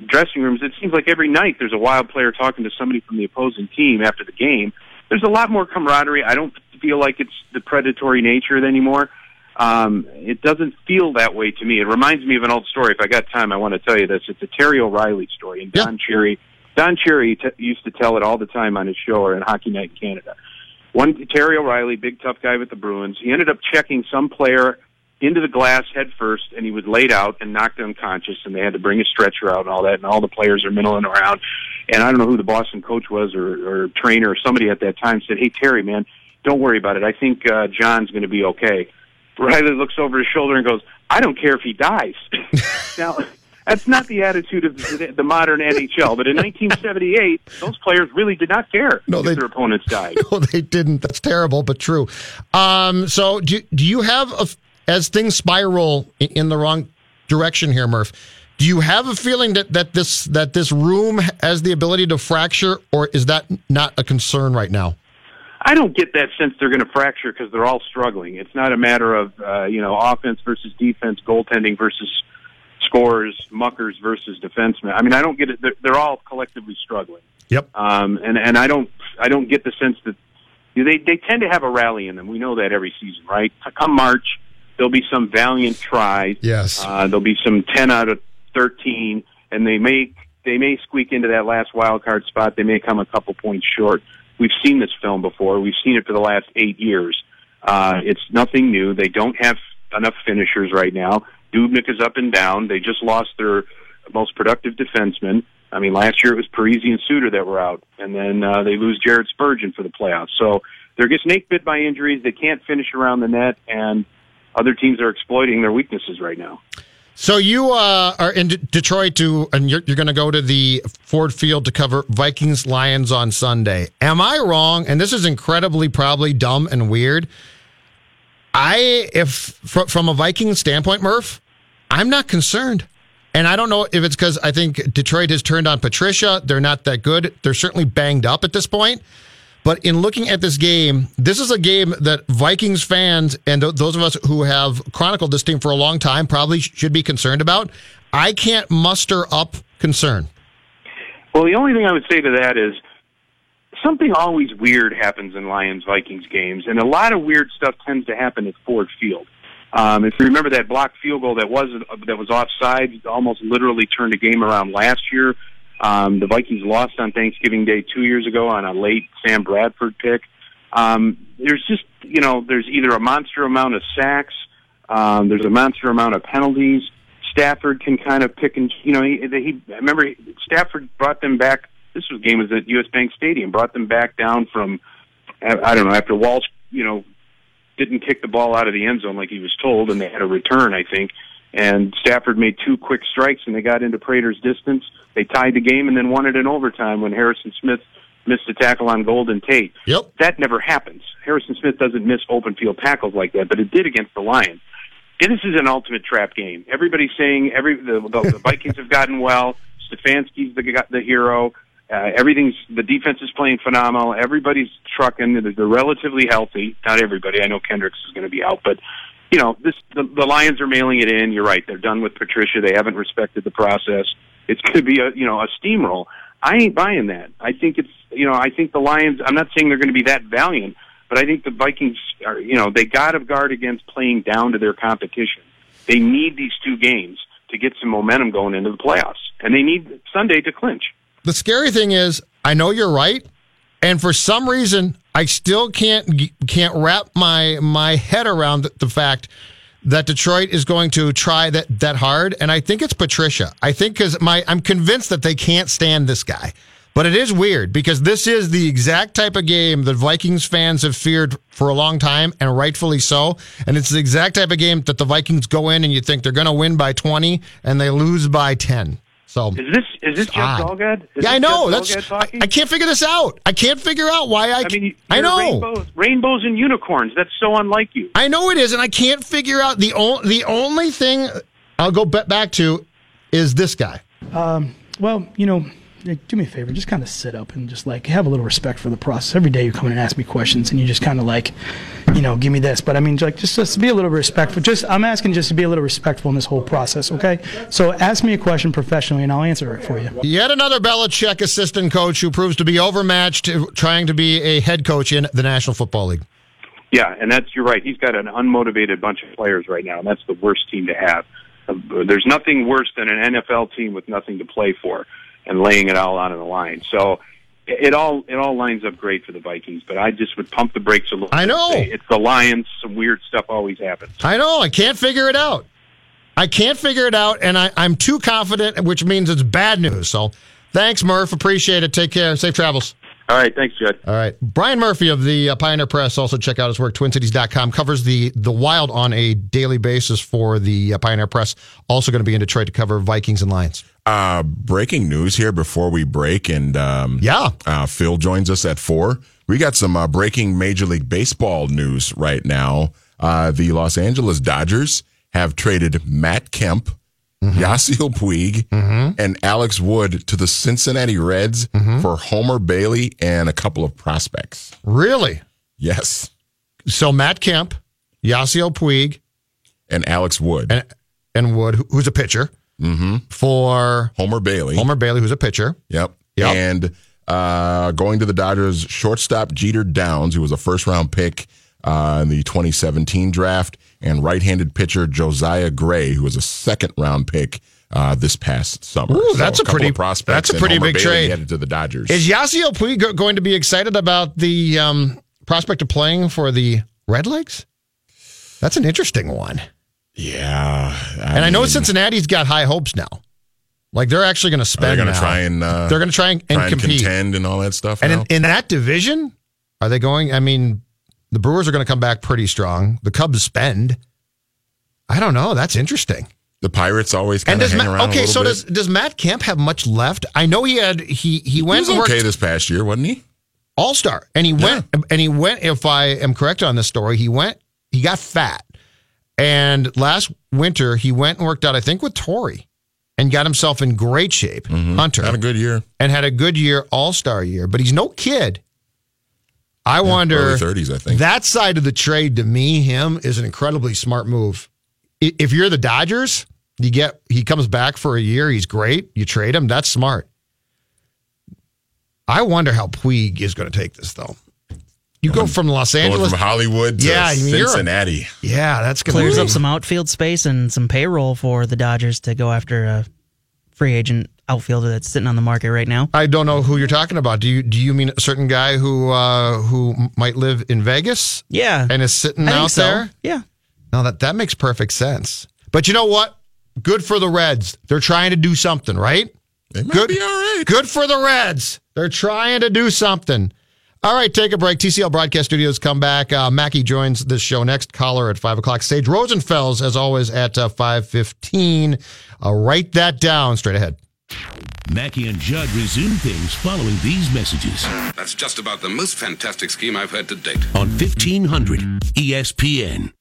dressing rooms. It seems like every night there's a wild player talking to somebody from the opposing team after the game. There's a lot more camaraderie. I don't feel like it's the predatory nature anymore. Um, it doesn't feel that way to me. It reminds me of an old story. If I got time, I want to tell you this. It's a Terry O'Reilly story, and Don Cherry. Don Cherry t- used to tell it all the time on his show or in Hockey Night in Canada. One Terry O'Reilly, big tough guy with the Bruins. He ended up checking some player into the glass head first, and he was laid out and knocked unconscious, and they had to bring a stretcher out and all that, and all the players are milling around. And I don't know who the Boston coach was or, or trainer or somebody at that time said, "Hey Terry, man, don't worry about it. I think uh, John's going to be okay." Riley looks over his shoulder and goes, "I don't care if he dies." now. That's not the attitude of the, the modern NHL, but in 1978, those players really did not care No, if they- their opponents died. No, they didn't. That's terrible, but true. Um, so, do, do you have, a, as things spiral in, the wrong direction here, Murph, do you have a feeling that, that this that this room has the ability to fracture, or is that not a concern right now? I don't get that sense they're going to fracture because they're all struggling. It's not a matter of uh, you know offense versus defense, goaltending versus scorers, muckers versus defensemen. I mean, I don't get it. They're, they're all collectively struggling. Yep. Um, and and I don't I don't get the sense that they they tend to have a rally in them. We know that every season, right? Come March, there'll be some valiant tries. Yes. Uh, there'll be some ten out of thirteen, and they may they may squeak into that last wild card spot. They may come a couple points short. We've seen this film before. We've seen it for the last eight years. Uh, it's nothing new. They don't have enough finishers right now. Dubnyk is up and down. They just lost their most productive defenseman. I mean, last year it was Parise and Suter that were out, and then uh, they lose Jared Spurgeon for the playoffs. So they're get snake bit by injuries. They can't finish around the net, and other teams are exploiting their weaknesses right now. So you uh, are in D- Detroit to, and you're, you're going to go to the Ford Field to cover Vikings Lions on Sunday. Am I wrong? And this is incredibly probably dumb and weird. I, if fr- from a Vikings standpoint, Murph, I'm not concerned. And I don't know if it's because I think Detroit has turned on Patricia. They're not that good. They're certainly banged up at this point. But in looking at this game, this is a game that Vikings fans and th- those of us who have chronicled this team for a long time probably sh- should be concerned about. I can't muster up concern. Well, the only thing I would say to that is something always weird happens in Lions Vikings games, and a lot of weird stuff tends to happen at Ford Field. Um, if you remember that blocked field goal that was that was offside, almost literally turned the game around last year. Um, the Vikings lost on Thanksgiving Day two years ago on a late Sam Bradford pick. Um, there's just you know there's either a monster amount of sacks, um, there's a monster amount of penalties. Stafford can kind of pick and you know he, he remember Stafford brought them back. This was game was at U.S. Bank Stadium. Brought them back down from I don't know after Walsh you know didn't kick the ball out of the end zone like he was told, and they had a return I think. And Stafford made two quick strikes, and they got into Prater's distance. They tied the game, and then won it in overtime when Harrison Smith missed a tackle on Golden Tate. Yep. That never happens. Harrison Smith doesn't miss open field tackles like that, but it did against the Lions. And this is an ultimate trap game. Everybody's saying every the, the, the Vikings have gotten well. Stefanski's the the hero. Uh, everything's the defense is playing phenomenal. Everybody's trucking. They're, they're relatively healthy. Not everybody. I know Kendricks is going to be out, but you know this. The, the Lions are mailing it in. You're right. They're done with Patricia. They haven't respected the process. It's going to be a you know a steamroll. I ain't buying that. I think it's you know I think the Lions. I'm not saying they're going to be that valiant, but I think the Vikings are you know they got to guard against playing down to their competition. They need these two games to get some momentum going into the playoffs, and they need Sunday to clinch. The scary thing is, I know you're right, and for some reason, I still can't can't wrap my my head around the, the fact that Detroit is going to try that that hard. And I think it's Patricia. I think because my I'm convinced that they can't stand this guy. But it is weird because this is the exact type of game that Vikings fans have feared for a long time, and rightfully so. And it's the exact type of game that the Vikings go in and you think they're going to win by 20 and they lose by 10. So is this is this Jeff odd. Zulgad? Is yeah, I know. Jeff That's Zulgad? I, I can't figure this out. I can't figure out why I. I mean, I you're know. rainbows, rainbows and unicorns. That's so unlike you. I know it is, and I can't figure out the only the only thing I'll go back to is this guy. Um, well, you know, do me a favor, just kind of sit up and just like have a little respect for the process. Every day you come in and ask me questions, and you just kind of like, you know, give me this. But I mean, like, just just be a little respectful. Just I'm asking just to be a little respectful in this whole process, okay? So ask me a question professionally, and I'll answer it for you. Yet another Belichick assistant coach who proves to be overmatched, trying to be a head coach in the National Football League. Yeah, and that's you're right. He's got an unmotivated bunch of players right now, and that's the worst team to have. Uh, There's nothing worse than an NFL team with nothing to play for and laying it all out on the line. So it all it all lines up great for the Vikings, but I just would pump the brakes a little. I know. it's the Lions. Some weird stuff always happens. I know. I can't figure it out. I can't figure it out, and I, I'm too confident, which means it's bad news. So thanks, Murph. Appreciate it. Take care. Safe travels. All right, thanks, Judd. All right. Brian Murphy of the uh, Pioneer Press, also check out his work, twincities.com, covers the, the wild on a daily basis for the uh, Pioneer Press. Also going to be in Detroit to cover Vikings and Lions. Uh, breaking news here before we break, and um, yeah, uh, Phil joins us at four. We got some uh, breaking Major League Baseball news right now. Uh, the Los Angeles Dodgers have traded Matt Kemp, Mm-hmm. Yasiel Puig, and Alex Wood to the Cincinnati Reds Mm-hmm. for Homer Bailey and a couple of prospects. Really? Yes. So Matt Kemp, Yasiel Puig, and Alex Wood, and, and Wood, who's a pitcher, mm-hmm. for Homer Bailey. Homer Bailey, who's a pitcher. Yep. Yep. And uh, going to the Dodgers, shortstop Jeter Downs, who was a first round pick uh, in the 2017 draft, and right handed pitcher Josiah Gray, who was a second round pick uh, this past summer. Ooh, So that's a couple pretty- of prospects. that's a pretty big Bailey trade. Headed to the Dodgers. Is Yasiel Puig go- going to be excited about the um, prospect of playing for the Redlegs? That's an interesting one. Yeah. and I know Cincinnati's got high hopes now. Like they're actually going to spend. They're going to try and uh, they're going to try and, and try and compete contend and all that stuff. And in, in that division, are they going? I mean, the Brewers are going to come back pretty strong. The Cubs spend. I don't know. That's interesting. the Pirates always kind of does hang Matt, around. okay? So bit. does does Matt Kemp have much left? I know he had he he he went was okay this past year, wasn't he? All Star, and he went and he went. If I am correct on this story, he went. He got fat, and last winter he went and worked out. I think with Torii, and got himself in great shape. Hunter Mm-hmm. Had a good year. and had a good year, All Star year. But he's no kid. I wonder early 30s, I think. that side of the trade to me, him is an incredibly smart move. If you're the Dodgers, you get he comes back for a year. He's great. You trade him. That's smart. I wonder how Puig is going to take this though. You go from Los Going Angeles, from Hollywood to Yeah, I a- Cincinnati. yeah, that's going Clears to up some outfield space and some payroll for the Dodgers to go after a free agent outfielder that's sitting on the market right now. I don't know who you're talking about. Do you do you mean a certain guy who uh, who might live in Vegas? Yeah, and is sitting I think out so. there. Yeah. No, that that makes perfect sense. But you know what? Good for the Reds. They're trying to do something, right? They might Good, be all right. Good for the Reds. They're trying to do something. All right, take a break. TCL Broadcast Studios come back. Uh, Mackey joins this show next. Caller at five o'clock. Sage Rosenfels, as always, at uh, five fifteen. Uh, write that down straight ahead. Mackey and Judd resume things following these messages That's just about the most fantastic scheme I've heard to date. on 1500 ESPN.